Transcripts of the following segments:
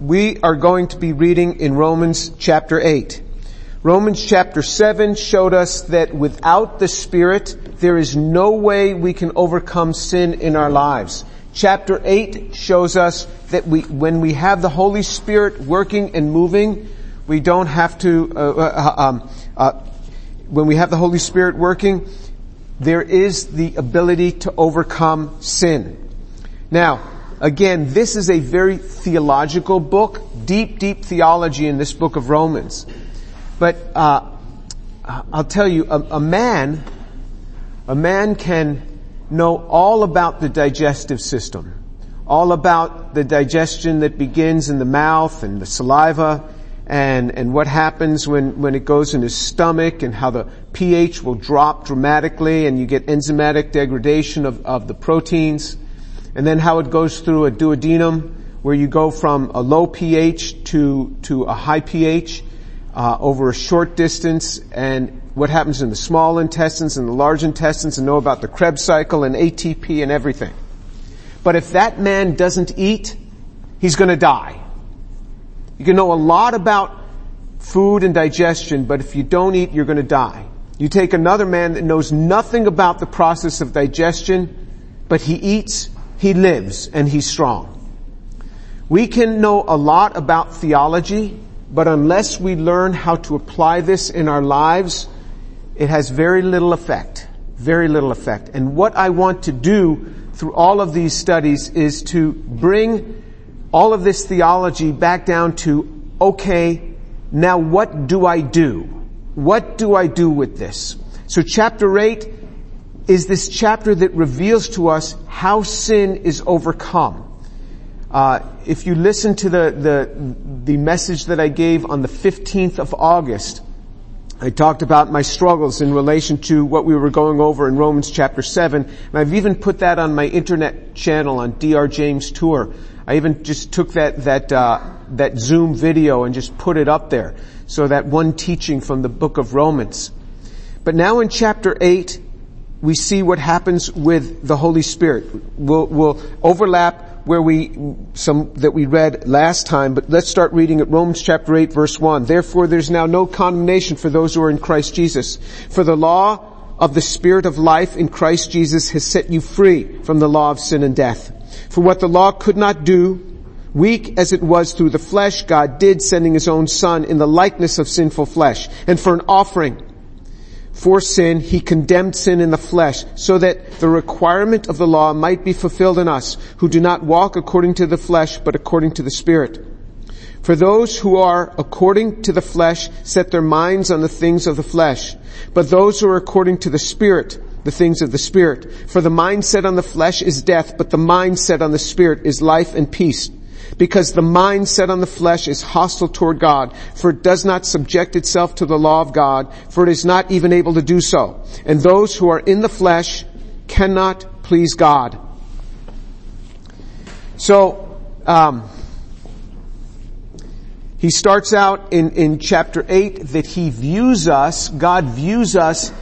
we are going to be reading in Romans chapter 8. Romans chapter 7 showed us that without the Spirit, there is no way we can overcome sin in our lives. Chapter 8 shows us that we, when we have the Holy Spirit working and moving, we don't have to, uh, uh, um, uh, when we have the Holy Spirit working, there is the ability to overcome sin. Now, again, this is a very theological book, deep, deep theology in this book of Romans. But uh, I'll tell you, a, a man, a man can know all about the digestive system, all about the digestion that begins in the mouth and the saliva, and, and what happens when, when it goes in his stomach and how the pH will drop dramatically and you get enzymatic degradation of, of the proteins and then how it goes through a duodenum where you go from a low pH to, to a high pH uh, over a short distance and what happens in the small intestines and the large intestines and know about the Krebs cycle and ATP and everything. But if that man doesn't eat, he's gonna die. You can know a lot about food and digestion, but if you don't eat, you're gonna die. You take another man that knows nothing about the process of digestion, but he eats, he lives and he's strong. We can know a lot about theology, but unless we learn how to apply this in our lives, it has very little effect. Very little effect. And what I want to do through all of these studies is to bring all of this theology back down to, okay, now what do I do? What do I do with this? So chapter 8 is this chapter that reveals to us how sin is overcome. Uh, if you listen to the, the, the message that I gave on the 15th of August, I talked about my struggles in relation to what we were going over in Romans chapter 7, and I've even put that on my internet channel on Dr. James Tour. I even just took that, that, uh, that Zoom video and just put it up there. So that one teaching from the book of Romans. But now in chapter 8, we see what happens with the Holy Spirit. We'll, we'll overlap where we, some that we read last time, but let's start reading at Romans chapter 8 verse 1. Therefore there's now no condemnation for those who are in Christ Jesus. For the law of the Spirit of life in Christ Jesus has set you free from the law of sin and death. For what the law could not do, weak as it was through the flesh, God did sending his own son in the likeness of sinful flesh. And for an offering, for sin, he condemned sin in the flesh so that the requirement of the law might be fulfilled in us who do not walk according to the flesh but according to the Spirit. For those who are according to the flesh set their minds on the things of the flesh, but those who are according to the Spirit, the things of the Spirit. For the mind set on the flesh is death, but the mind set on the Spirit is life and peace because the mind set on the flesh is hostile toward God, for it does not subject itself to the law of God, for it is not even able to do so. And those who are in the flesh cannot please God. So, um, he starts out in, in chapter 8 that he views us, God views us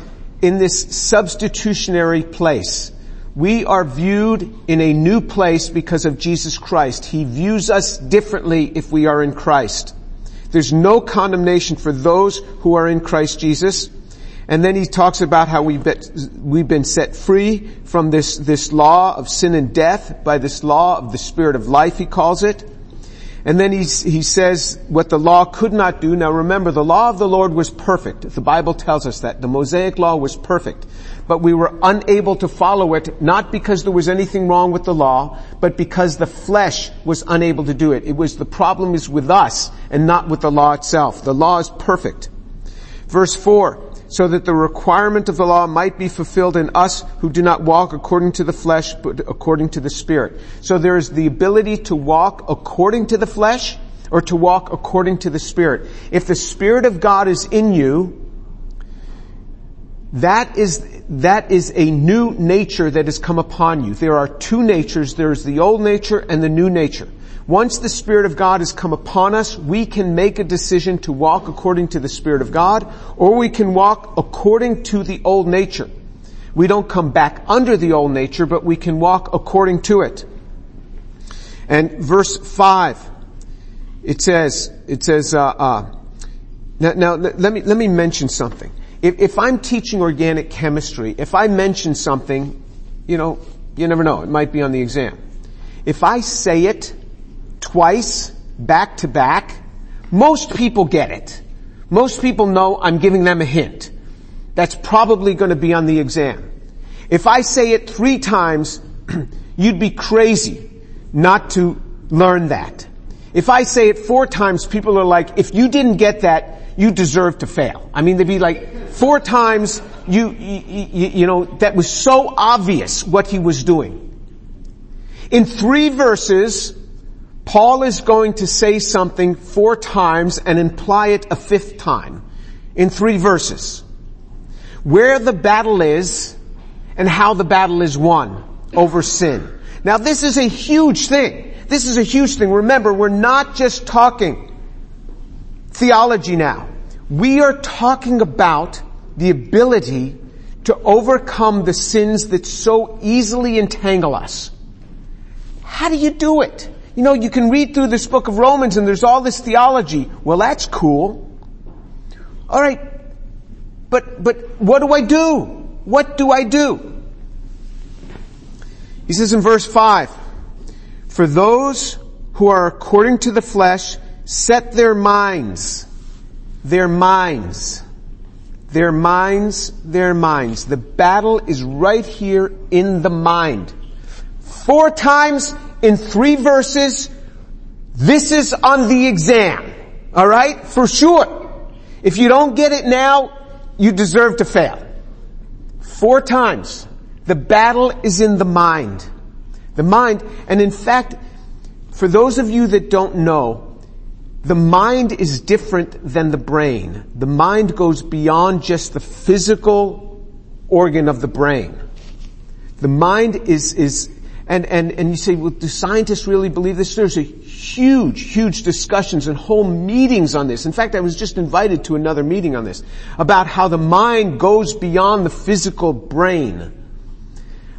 in this substitutionary place. We are viewed in a new place because of Jesus Christ. He views us differently if we are in Christ. There's no condemnation for those who are in Christ Jesus. And then he talks about how we've been, we've been set free from this, this law of sin and death by this law of the spirit of life, he calls it. And then he, he says what the law could not do. Now remember, the law of the Lord was perfect. The Bible tells us that. The Mosaic law was perfect but we were unable to follow it, not because there was anything wrong with the law, but because the flesh was unable to do it. It was the problem is with us and not with the law itself. The law is perfect. Verse 4, so that the requirement of the law might be fulfilled in us who do not walk according to the flesh, but according to the Spirit. So there is the ability to walk according to the flesh or to walk according to the Spirit. If the Spirit of God is in you, that is, that is a new nature that has come upon you. There are two natures. There is the old nature and the new nature. Once the Spirit of God has come upon us, we can make a decision to walk according to the Spirit of God, or we can walk according to the old nature. We don't come back under the old nature, but we can walk according to it. And verse 5, It says, it says, uh, uh, now, now let me, let me mention something. If, if I'm teaching organic chemistry, if I mention something, you know, you never know, it might be on the exam. If I say it twice, back to back, most people get it. Most people know I'm giving them a hint. That's probably going to be on the exam. If I say it three times, you'd be crazy not to learn that. If I say it four times, people are like, if you didn't get that, you deserve to fail. I mean, they'd be like, four times, you, you, you know, that was so obvious what he was doing. In three verses, Paul is going to say something four times and imply it a fifth time in three verses. Where the battle is and how the battle is won over sin. Now this is a huge thing. This is a huge thing. Remember, we're not just talking theology now. We are talking about the ability to overcome the sins that so easily entangle us. How do you do it? You know, you can read through this book of Romans and there's all this theology. Well, that's cool. Alright, but, but what do I do? What do I do? He says in verse 5, for those who are according to the flesh set their minds, their minds, their minds, their minds. The battle is right here in the mind. Four times in three verses, this is on the exam. Alright? For sure. If you don't get it now, you deserve to fail. Four times. The battle is in the mind. The mind, and in fact, for those of you that don't know, the mind is different than the brain. The mind goes beyond just the physical organ of the brain. The mind is, is, and, and, and you say, well, do scientists really believe this? There's a huge, huge discussions and whole meetings on this. In fact, I was just invited to another meeting on this about how the mind goes beyond the physical brain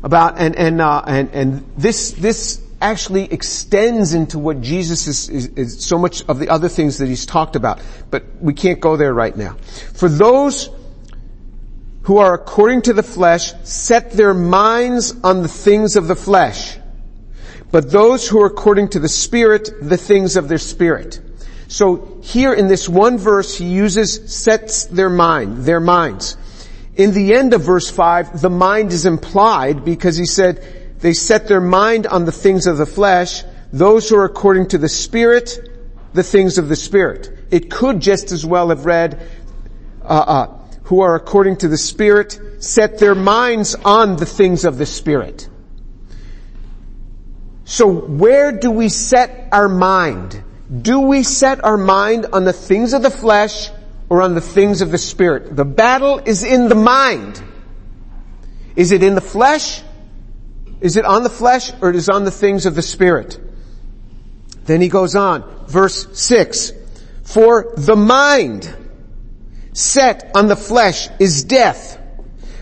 about and and uh, and and this this actually extends into what Jesus is, is, is, so much of the other things that he's talked about. But we can't go there right now. For those who are according to the flesh set their minds on the things of the flesh. But those who are according to the spirit, the things of their spirit. So here in this one verse, he uses sets their mind, their minds. In the end of verse 5, the mind is implied because he said, they set their mind on the things of the flesh, those who are according to the Spirit, the things of the Spirit. It could just as well have read, uh, uh, who are according to the Spirit, set their minds on the things of the Spirit. So where do we set our mind? Do we set our mind on the things of the flesh or on the things of the spirit. The battle is in the mind. Is it in the flesh? Is it on the flesh or it is on the things of the spirit? Then he goes on, verse 6. For the mind set on the flesh is death,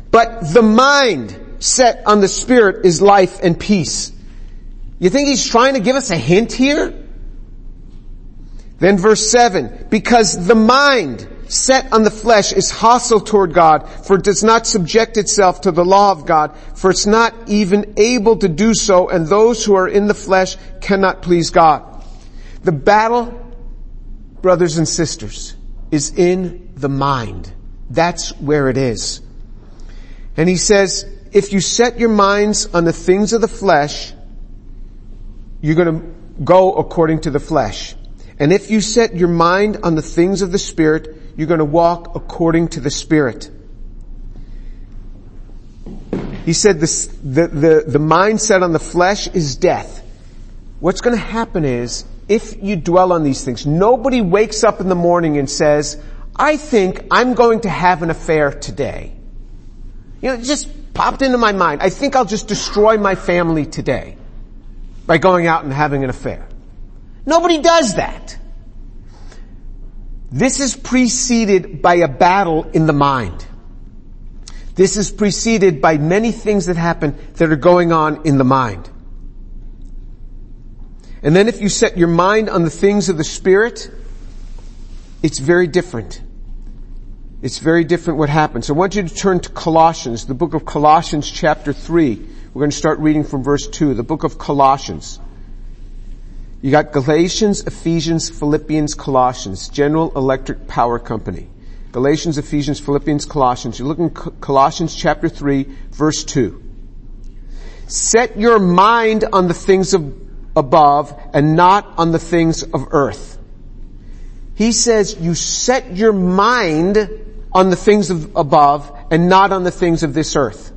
but the mind set on the spirit is life and peace. You think he's trying to give us a hint here? Then verse 7, because the mind set on the flesh is hostile toward God, for it does not subject itself to the law of God, for it's not even able to do so, and those who are in the flesh cannot please God. The battle, brothers and sisters, is in the mind. That's where it is. And he says, if you set your minds on the things of the flesh, you're going to go according to the flesh. And if you set your mind on the things of the Spirit, you're going to walk according to the Spirit. He said this, the, the, the mindset on the flesh is death. What's going to happen is, if you dwell on these things, nobody wakes up in the morning and says, I think I'm going to have an affair today. You know, it just popped into my mind. I think I'll just destroy my family today by going out and having an affair. Nobody does that. This is preceded by a battle in the mind. This is preceded by many things that happen that are going on in the mind. And then if you set your mind on the things of the Spirit, it's very different. It's very different what happens. I want you to turn to Colossians, the book of Colossians chapter 3. We're going to start reading from verse 2, the book of Colossians. You got Galatians, Ephesians, Philippians, Colossians, General Electric Power Company. Galatians, Ephesians, Philippians, Colossians. You look in Colossians chapter 3, verse 2. Set your mind on the things of above and not on the things of earth. He says you set your mind on the things of above and not on the things of this earth.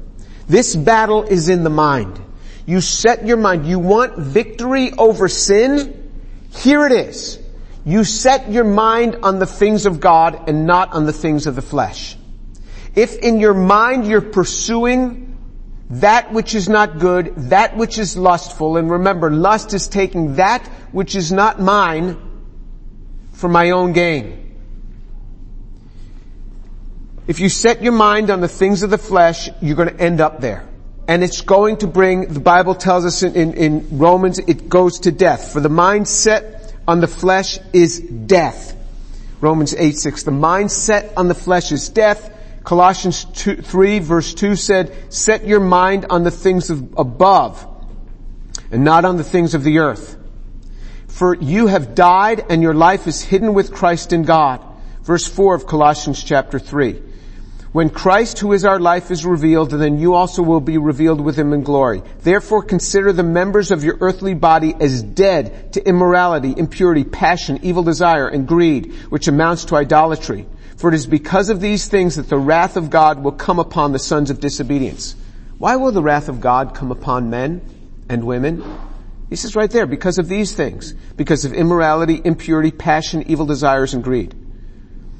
This battle is in the mind. You set your mind, you want victory over sin? Here it is. You set your mind on the things of God and not on the things of the flesh. If in your mind you're pursuing that which is not good, that which is lustful, and remember, lust is taking that which is not mine for my own gain. If you set your mind on the things of the flesh, you're going to end up there and it's going to bring, the Bible tells us in, in, in, Romans, it goes to death. For the mindset on the flesh is death. Romans 8, 6. The mindset on the flesh is death. Colossians 2, 3 verse 2 said, set your mind on the things of above and not on the things of the earth. For you have died and your life is hidden with Christ in God. Verse 4 of Colossians chapter 3. When Christ, who is our life, is revealed, then you also will be revealed with him in glory. Therefore consider the members of your earthly body as dead to immorality, impurity, passion, evil desire, and greed, which amounts to idolatry. For it is because of these things that the wrath of God will come upon the sons of disobedience. Why will the wrath of God come upon men and women? He says right there, because of these things. Because of immorality, impurity, passion, evil desires, and greed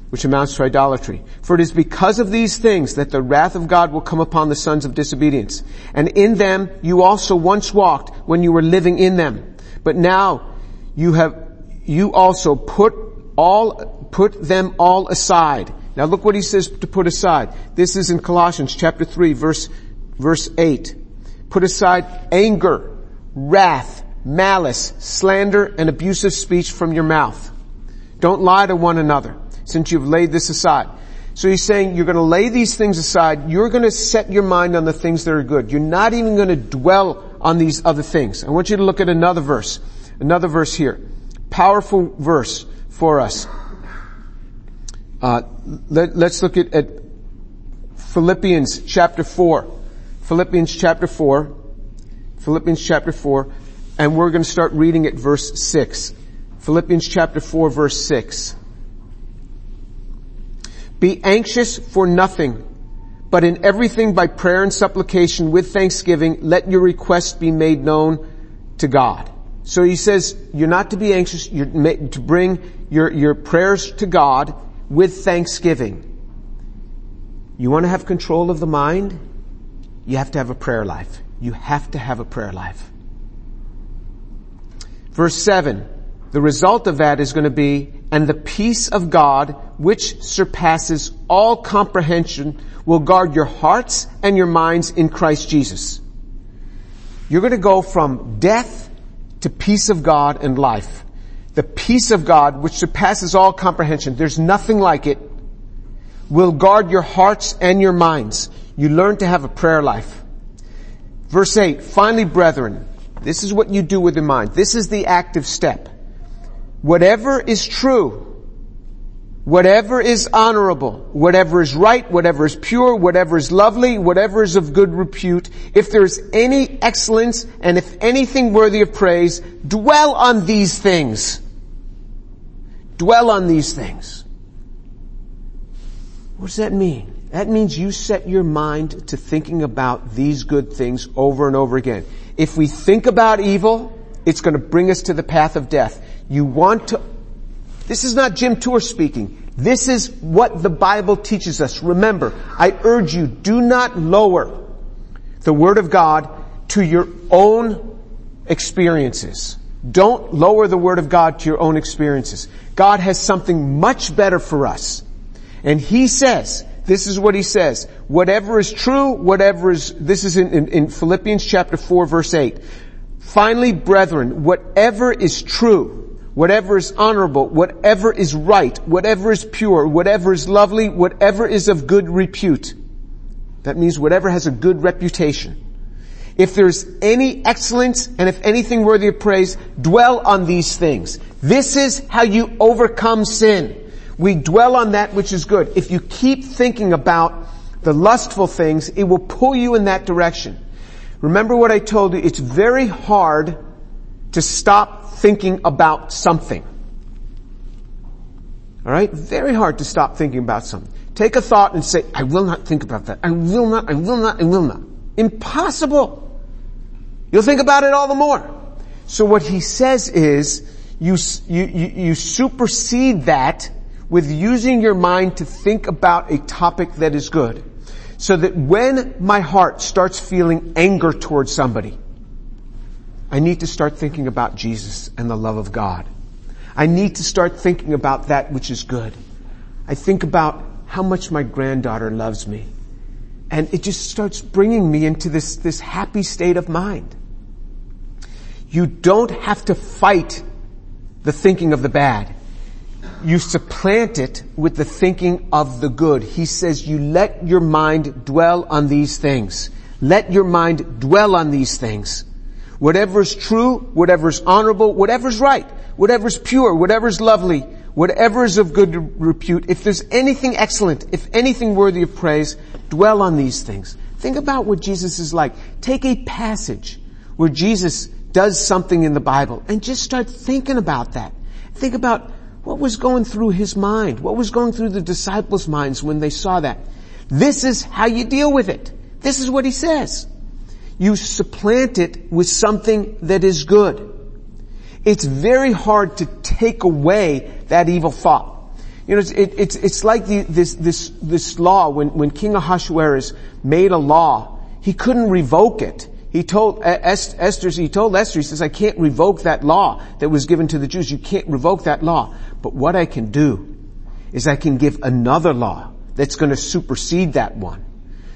which amounts to idolatry. For it is because of these things that the wrath of God will come upon the sons of disobedience. And in them you also once walked when you were living in them. But now you have, you also put all, put them all aside. Now look what he says to put aside. This is in Colossians chapter 3 verse, verse 8. Put aside anger, wrath, malice, slander, and abusive speech from your mouth. Don't lie to one another since you've laid this aside. So he's saying you're going to lay these things aside. You're going to set your mind on the things that are good. You're not even going to dwell on these other things. I want you to look at another verse. Another verse here. Powerful verse for us. Uh, let, us look at, at Philippians chapter 4. Philippians chapter 4. Philippians chapter 4. And we're going to start reading at verse 6. Philippians chapter 4 verse 6. Be anxious for nothing, but in everything by prayer and supplication with thanksgiving, let your requests be made known to God. So he says, you're not to be anxious, you're to bring your, your prayers to God with thanksgiving. You want to have control of the mind? You have to have a prayer life. You have to have a prayer life. Verse 7, the result of that is going to be, and the peace of God, which surpasses all comprehension, will guard your hearts and your minds in Christ Jesus. You're going to go from death to peace of God and life. The peace of God, which surpasses all comprehension, there's nothing like it, will guard your hearts and your minds. You learn to have a prayer life. Verse 8, finally brethren, this is what you do with your mind. This is the active step whatever is true, whatever is honorable, whatever is right, whatever is pure, whatever is lovely, whatever is of good repute, if there is any excellence and if anything worthy of praise, dwell on these things. Dwell on these things. What does that mean? That means you set your mind to thinking about these good things over and over again. If we think about evil, it's going to bring us to the path of death. You want to, this is not Jim Tour speaking. This is what the Bible teaches us. Remember, I urge you, do not lower the Word of God to your own experiences. Don't lower the Word of God to your own experiences. God has something much better for us. And He says, this is what He says, whatever is true, whatever is, this is in, in, in Philippians chapter 4 verse 8. Finally, brethren, whatever is true, whatever is honorable, whatever is right, whatever is pure, whatever is lovely, whatever is of good repute. That means whatever has a good reputation. If there's any excellence and if anything worthy of praise, dwell on these things. This is how you overcome sin. We dwell on that which is good. If you keep thinking about the lustful things, it will pull you in that direction. Remember what I told you, it's very hard to stop thinking about something. Alright? Very hard to stop thinking about something. Take a thought and say, I will not think about that. I will not, I will not, I will not. Impossible. You'll think about it all the more. So what he says is, you, you, you, supersede that with using your mind to think about a topic that is good. So that when my heart starts feeling anger towards somebody, I need to start thinking about Jesus and the love of God. I need to start thinking about that which is good. I think about how much my granddaughter loves me. And it just starts bringing me into this, this happy state of mind. You don't have to fight the thinking of the bad. You supplant it with the thinking of the good. He says you let your mind dwell on these things. Let your mind dwell on these things. Whatever is true, whatever is honorable, whatever is right, whatever is pure, whatever is lovely, whatever is of good repute, if there's anything excellent, if anything worthy of praise, dwell on these things. Think about what Jesus is like. Take a passage where Jesus does something in the Bible and just start thinking about that. Think about what was going through his mind, what was going through the disciples' minds when they saw that. This is how you deal with it. This is what he says. You supplant it with something that is good. It's very hard to take away that evil thought. You know, it's, it, it's, it's like the, this, this, this law, when, when King Ahasuerus made a law, he couldn't revoke it. He told Esther, he told Esther, he says, I can't revoke that law that was given to the Jews. You can't revoke that law. But what I can do is I can give another law that's going to supersede that one.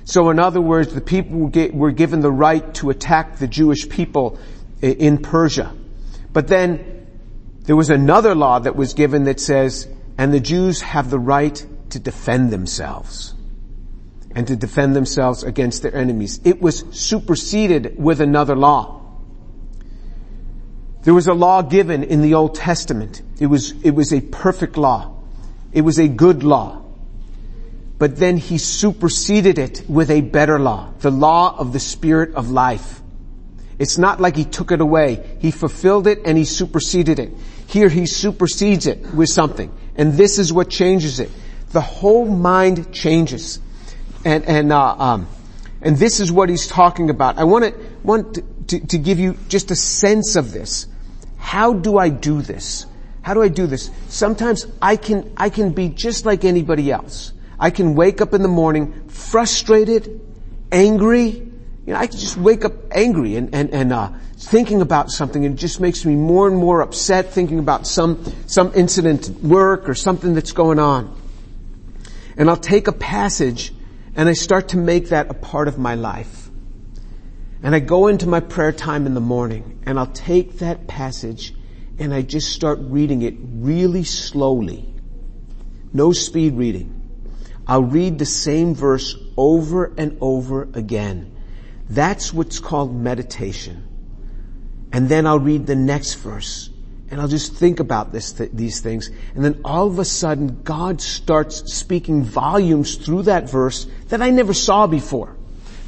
So in other words, the people were given the right to attack the Jewish people in Persia. But then there was another law that was given that says, and the Jews have the right to defend themselves and to defend themselves against their enemies. It was superseded with another law. There was a law given in the Old Testament. It was, it was a perfect law. It was a good law. But then he superseded it with a better law, the law of the Spirit of life. It's not like he took it away. He fulfilled it and he superseded it. Here he supersedes it with something. And this is what changes it. The whole mind changes. And, and, uh, um, and this is what he's talking about. I want to, want to, to, give you just a sense of this. How do I do this? How do I do this? Sometimes I can, I can be just like anybody else. I can wake up in the morning frustrated, angry. You know, I can just wake up angry and, and, and, uh, thinking about something and it just makes me more and more upset thinking about some, some incident at work or something that's going on. And I'll take a passage and I start to make that a part of my life. And I go into my prayer time in the morning and I'll take that passage and I just start reading it really slowly. No speed reading. I'll read the same verse over and over again. That's what's called meditation. And then I'll read the next verse and I'll just think about this, th- these things. And then all of a sudden, God starts speaking volumes through that verse that I never saw before.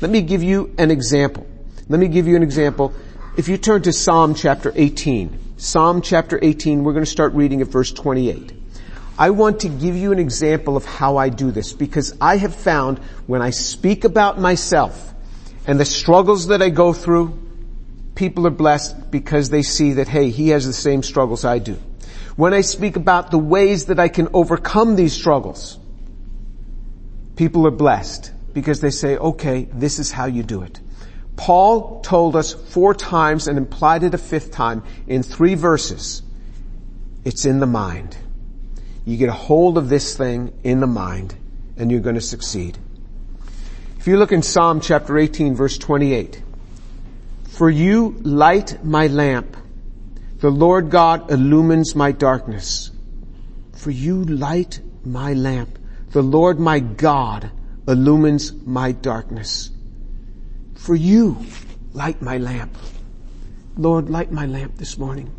Let me give you an example. Let me give you an example. If you turn to Psalm chapter 18, Psalm chapter 18, we're going to start reading at verse 28. I want to give you an example of how I do this because I have found when I speak about myself and the struggles that I go through, people are blessed because they see that, hey, he has the same struggles I do. When I speak about the ways that I can overcome these struggles, people are blessed because they say, okay, this is how you do it. Paul told us four times and implied it a fifth time in three verses. It's in the mind. You get a hold of this thing in the mind and you're going to succeed. If you look in Psalm chapter 18 verse 28, For you light my lamp. The Lord God illumines my darkness. For you light my lamp. The Lord my God illumines my darkness. For you light my lamp. Lord, light my lamp this morning.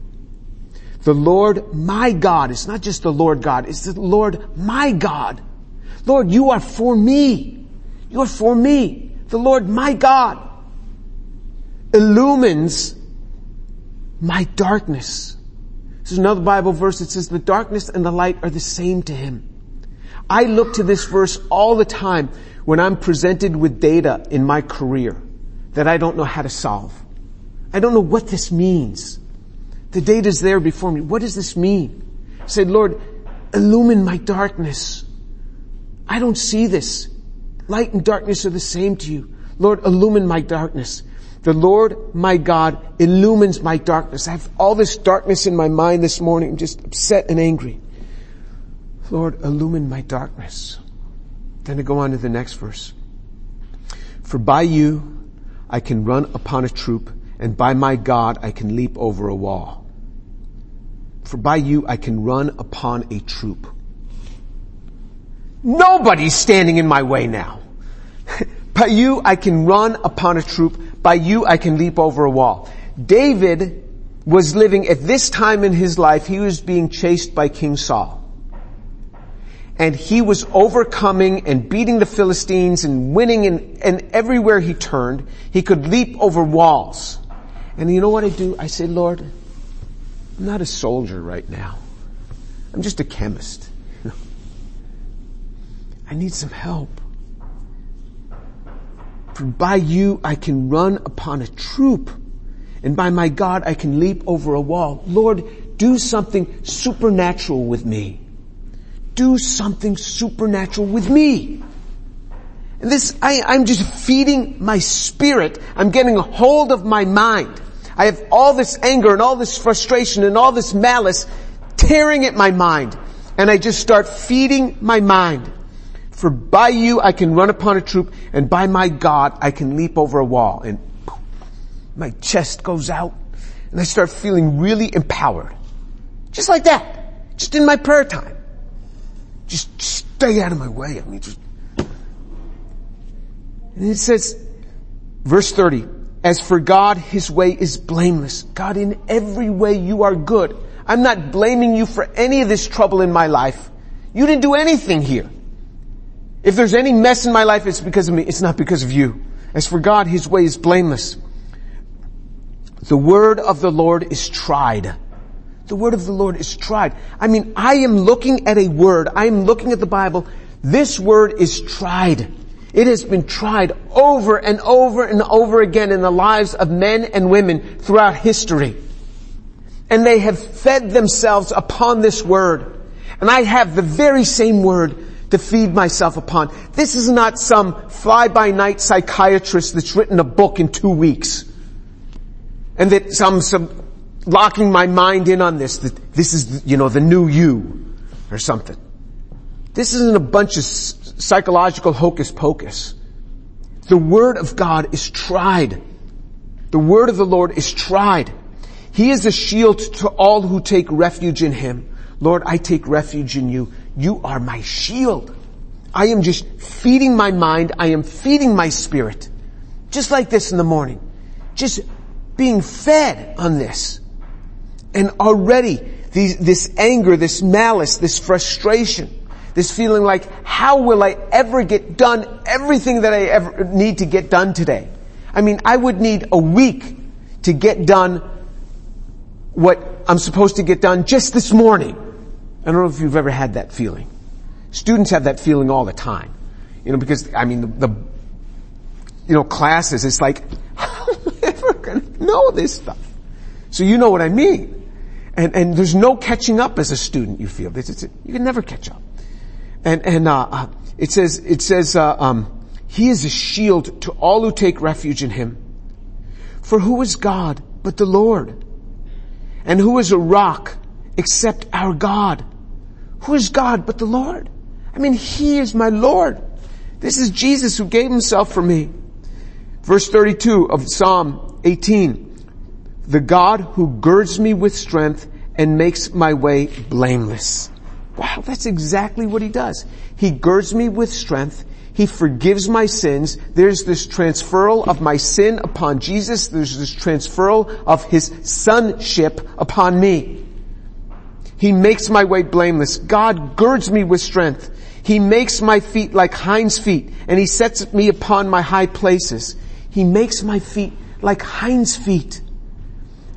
The Lord my God, it's not just the Lord God, it's the Lord my God. Lord, you are for me. You are for me. The Lord my God illumines my darkness. This is another Bible verse that says the darkness and the light are the same to him. I look to this verse all the time when I'm presented with data in my career that I don't know how to solve. I don't know what this means. The data is there before me. What does this mean? I said, Lord, illumine my darkness. I don't see this. Light and darkness are the same to you. Lord, illumine my darkness. The Lord, my God, illumines my darkness. I have all this darkness in my mind this morning. I'm just upset and angry. Lord, illumine my darkness. Then to go on to the next verse. For by you I can run upon a troop, and by my God I can leap over a wall. For by you I can run upon a troop. Nobody's standing in my way now. by you I can run upon a troop. By you I can leap over a wall. David was living at this time in his life, he was being chased by King Saul. And he was overcoming and beating the Philistines and winning and, and everywhere he turned, he could leap over walls. And you know what I do? I say, Lord, I'm not a soldier right now. I'm just a chemist. I need some help. For by you I can run upon a troop, and by my God I can leap over a wall. Lord, do something supernatural with me. Do something supernatural with me. And this, I, I'm just feeding my spirit. I'm getting a hold of my mind. I have all this anger and all this frustration and all this malice tearing at my mind. And I just start feeding my mind. For by you I can run upon a troop, and by my God I can leap over a wall. And my chest goes out, and I start feeling really empowered. Just like that. Just in my prayer time. Just stay out of my way. I mean, just. And it says, verse 30, as for God, His way is blameless. God, in every way you are good. I'm not blaming you for any of this trouble in my life. You didn't do anything here. If there's any mess in my life, it's because of me. It's not because of you. As for God, His way is blameless. The word of the Lord is tried. The word of the Lord is tried. I mean, I am looking at a word. I am looking at the Bible. This word is tried. It has been tried over and over and over again in the lives of men and women throughout history. And they have fed themselves upon this word. And I have the very same word to feed myself upon. This is not some fly-by-night psychiatrist that's written a book in two weeks. And that some, some locking my mind in on this, that this is, you know, the new you or something. This isn't a bunch of psychological hocus pocus. The word of God is tried. The word of the Lord is tried. He is a shield to all who take refuge in Him. Lord, I take refuge in you. You are my shield. I am just feeding my mind. I am feeding my spirit. Just like this in the morning. Just being fed on this. And already these, this anger, this malice, this frustration, this feeling like, how will I ever get done everything that I ever need to get done today? I mean, I would need a week to get done what I'm supposed to get done just this morning. I don't know if you've ever had that feeling. Students have that feeling all the time. You know, because, I mean, the, the you know, classes, it's like, how am I ever gonna know this stuff? So you know what I mean. And, and there's no catching up as a student, you feel. It's, it's, you can never catch up. And, and, uh, uh it says, it says, uh, um, he is a shield to all who take refuge in him. For who is God but the Lord? And who is a rock except our God? Who is God but the Lord? I mean, He is my Lord. This is Jesus who gave Himself for me. Verse 32 of Psalm 18. The God who girds me with strength and makes my way blameless. Wow, that's exactly what he does. He girds me with strength. He forgives my sins. There's this transferal of my sin upon Jesus. There's this transferal of his sonship upon me. He makes my way blameless. God girds me with strength. He makes my feet like hinds feet and he sets me upon my high places. He makes my feet like hinds feet.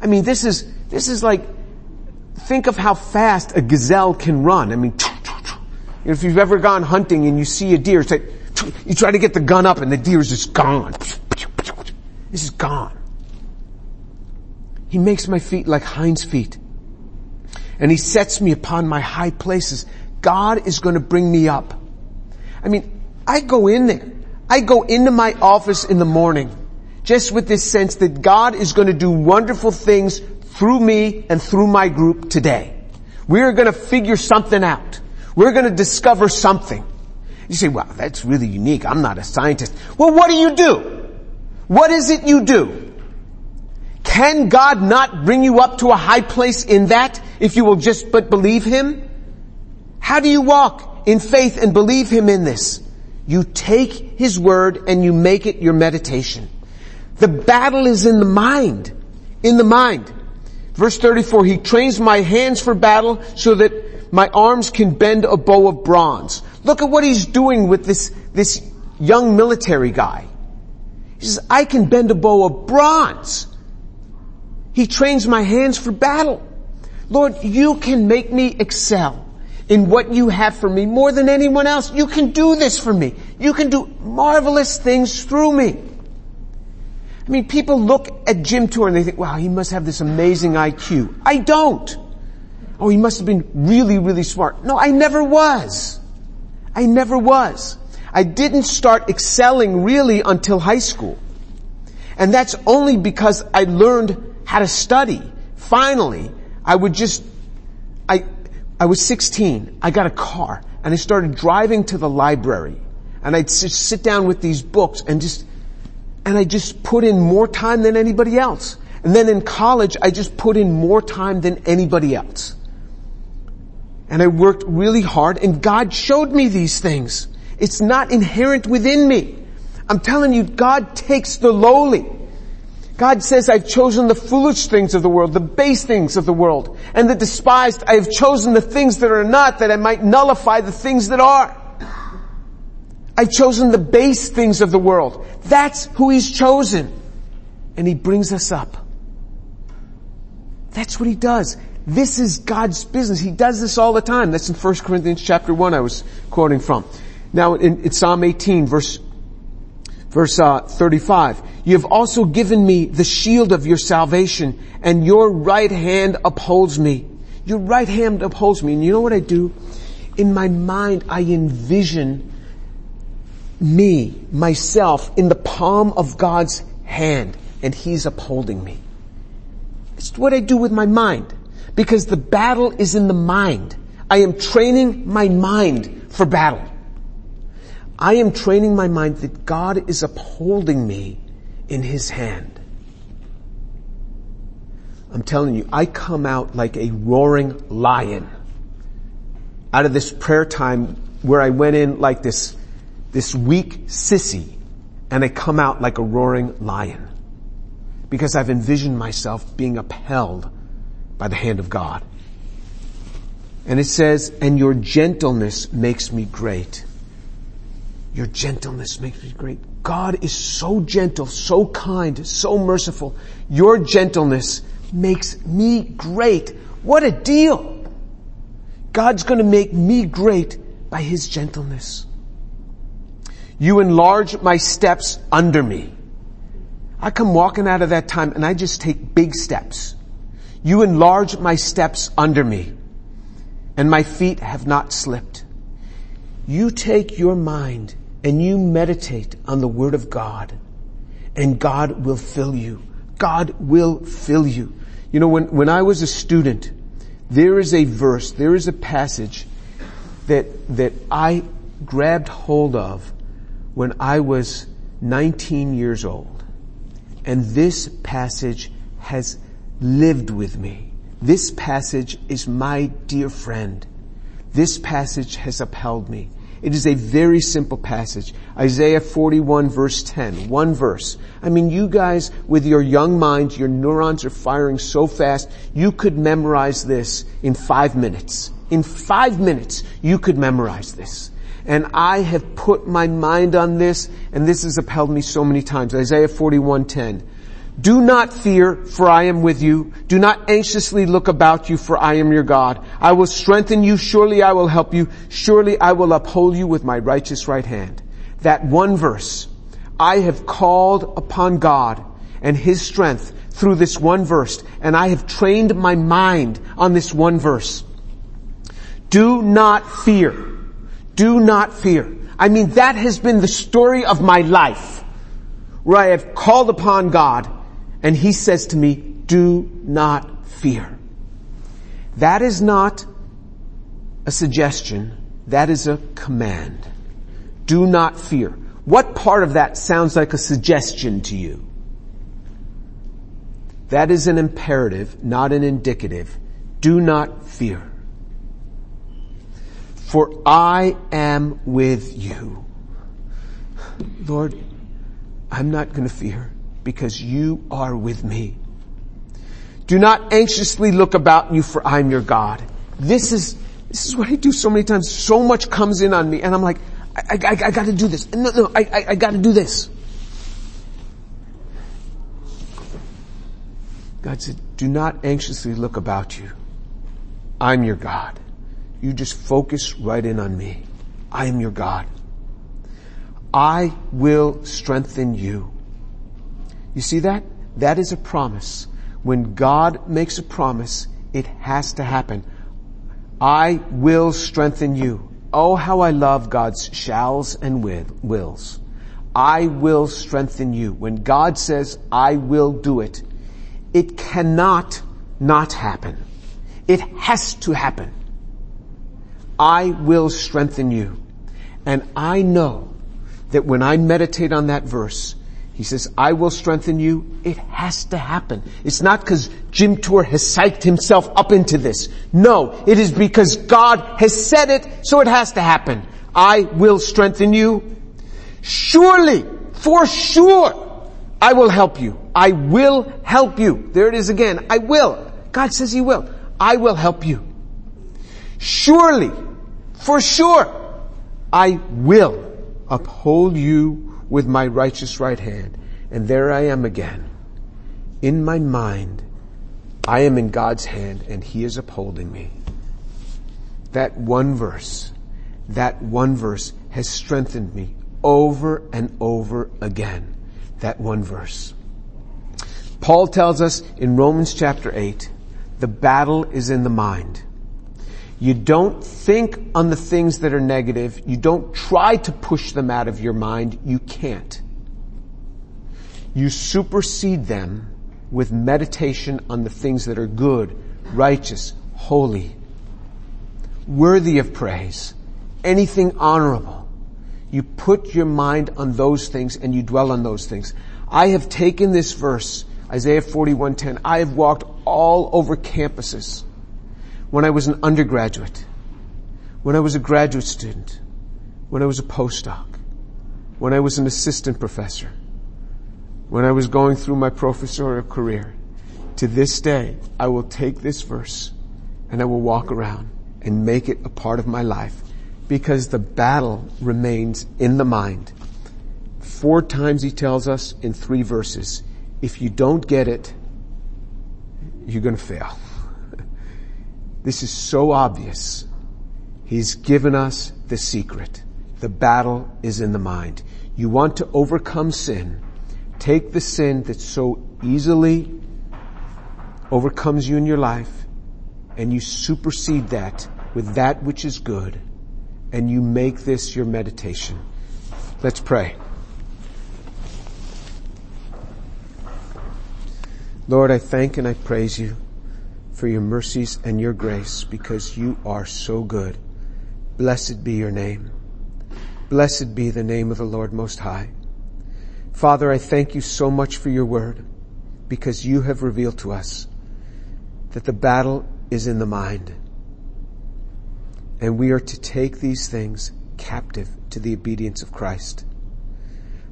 I mean, this is, this is like, think of how fast a gazelle can run. I mean, if you've ever gone hunting and you see a deer, like, you try to get the gun up and the deer is just gone. This is gone. He makes my feet like hinds feet. And he sets me upon my high places. God is going to bring me up. I mean, I go in there. I go into my office in the morning just with this sense that God is going to do wonderful things through me and through my group today. We're going to figure something out. We're going to discover something. You say, wow, that's really unique. I'm not a scientist. Well, what do you do? What is it you do? Can God not bring you up to a high place in that if you will just but believe Him? How do you walk in faith and believe Him in this? You take His word and you make it your meditation. The battle is in the mind. In the mind. Verse 34, He trains my hands for battle so that my arms can bend a bow of bronze. Look at what He's doing with this, this young military guy. He says, I can bend a bow of bronze. He trains my hands for battle. Lord, you can make me excel in what you have for me more than anyone else. You can do this for me. You can do marvelous things through me. I mean, people look at Jim Tour and they think, wow, he must have this amazing IQ. I don't. Oh, he must have been really, really smart. No, I never was. I never was. I didn't start excelling really until high school. And that's only because I learned how to study. Finally, I would just, I, I was 16. I got a car and I started driving to the library and I'd sit down with these books and just, and I just put in more time than anybody else. And then in college, I just put in more time than anybody else. And I worked really hard and God showed me these things. It's not inherent within me. I'm telling you, God takes the lowly. God says, I've chosen the foolish things of the world, the base things of the world, and the despised. I have chosen the things that are not that I might nullify the things that are. I've chosen the base things of the world. That's who He's chosen. And He brings us up. That's what He does. This is God's business. He does this all the time. That's in 1 Corinthians chapter 1 I was quoting from. Now in, in Psalm 18 verse Verse uh, 35, you have also given me the shield of your salvation and your right hand upholds me. Your right hand upholds me. And you know what I do? In my mind, I envision me, myself, in the palm of God's hand and He's upholding me. It's what I do with my mind because the battle is in the mind. I am training my mind for battle. I am training my mind that God is upholding me in His hand. I'm telling you, I come out like a roaring lion out of this prayer time where I went in like this, this weak sissy and I come out like a roaring lion because I've envisioned myself being upheld by the hand of God. And it says, and your gentleness makes me great. Your gentleness makes me great. God is so gentle, so kind, so merciful. Your gentleness makes me great. What a deal! God's gonna make me great by His gentleness. You enlarge my steps under me. I come walking out of that time and I just take big steps. You enlarge my steps under me and my feet have not slipped. You take your mind and you meditate on the Word of God and God will fill you. God will fill you. You know, when, when I was a student, there is a verse, there is a passage that, that I grabbed hold of when I was 19 years old. And this passage has lived with me. This passage is my dear friend. This passage has upheld me. It is a very simple passage. Isaiah 41 verse 10. One verse. I mean, you guys with your young minds, your neurons are firing so fast, you could memorize this in five minutes. In five minutes, you could memorize this. And I have put my mind on this, and this has upheld me so many times. Isaiah 41:10. Do not fear, for I am with you. Do not anxiously look about you, for I am your God. I will strengthen you. Surely I will help you. Surely I will uphold you with my righteous right hand. That one verse. I have called upon God and His strength through this one verse, and I have trained my mind on this one verse. Do not fear. Do not fear. I mean, that has been the story of my life, where I have called upon God and he says to me, do not fear. That is not a suggestion. That is a command. Do not fear. What part of that sounds like a suggestion to you? That is an imperative, not an indicative. Do not fear. For I am with you. Lord, I'm not going to fear because you are with me. Do not anxiously look about you for I'm your God. This is, this is what I do so many times. So much comes in on me and I'm like, I, I, I gotta do this. No, no, I, I, I gotta do this. God said, do not anxiously look about you. I'm your God. You just focus right in on me. I am your God. I will strengthen you. You see that? That is a promise. When God makes a promise, it has to happen. I will strengthen you. Oh, how I love God's shalls and wills. I will strengthen you. When God says, I will do it, it cannot not happen. It has to happen. I will strengthen you. And I know that when I meditate on that verse, he says, I will strengthen you. It has to happen. It's not because Jim Tour has psyched himself up into this. No, it is because God has said it, so it has to happen. I will strengthen you. Surely, for sure, I will help you. I will help you. There it is again. I will. God says He will. I will help you. Surely, for sure, I will uphold you with my righteous right hand. And there I am again. In my mind, I am in God's hand and He is upholding me. That one verse, that one verse has strengthened me over and over again. That one verse. Paul tells us in Romans chapter 8, the battle is in the mind. You don't think on the things that are negative. You don't try to push them out of your mind. You can't. You supersede them with meditation on the things that are good, righteous, holy, worthy of praise, anything honorable. You put your mind on those things and you dwell on those things. I have taken this verse, Isaiah 41:10. I have walked all over campuses when I was an undergraduate, when I was a graduate student, when I was a postdoc, when I was an assistant professor, when I was going through my professorial career. To this day, I will take this verse and I will walk around and make it a part of my life because the battle remains in the mind. Four times he tells us in three verses, if you don't get it, you're going to fail. This is so obvious. He's given us the secret. The battle is in the mind. You want to overcome sin. Take the sin that so easily overcomes you in your life and you supersede that with that which is good and you make this your meditation. Let's pray. Lord, I thank and I praise you for your mercies and your grace because you are so good. Blessed be your name. Blessed be the name of the Lord Most High. Father, I thank you so much for your word because you have revealed to us that the battle is in the mind. And we are to take these things captive to the obedience of Christ.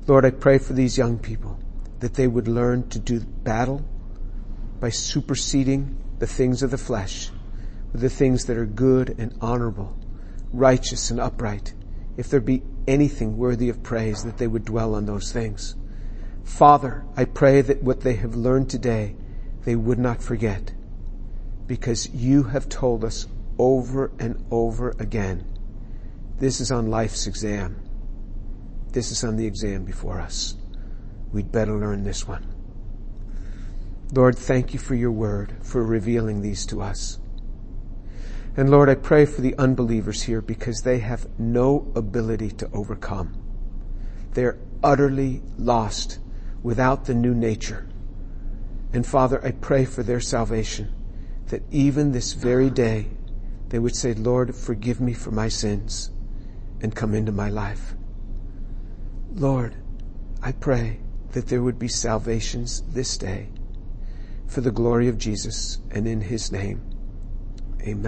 Lord, I pray for these young people that they would learn to do battle by superseding the things of the flesh with the things that are good and honorable, righteous and upright. If there be anything worthy of praise, that they would dwell on those things. Father, I pray that what they have learned today, they would not forget because you have told us over and over again, this is on life's exam. This is on the exam before us. We'd better learn this one. Lord, thank you for your word, for revealing these to us. And Lord, I pray for the unbelievers here because they have no ability to overcome. They're utterly lost without the new nature. And Father, I pray for their salvation that even this very day they would say, Lord, forgive me for my sins and come into my life. Lord, I pray that there would be salvations this day for the glory of Jesus and in his name. Amen.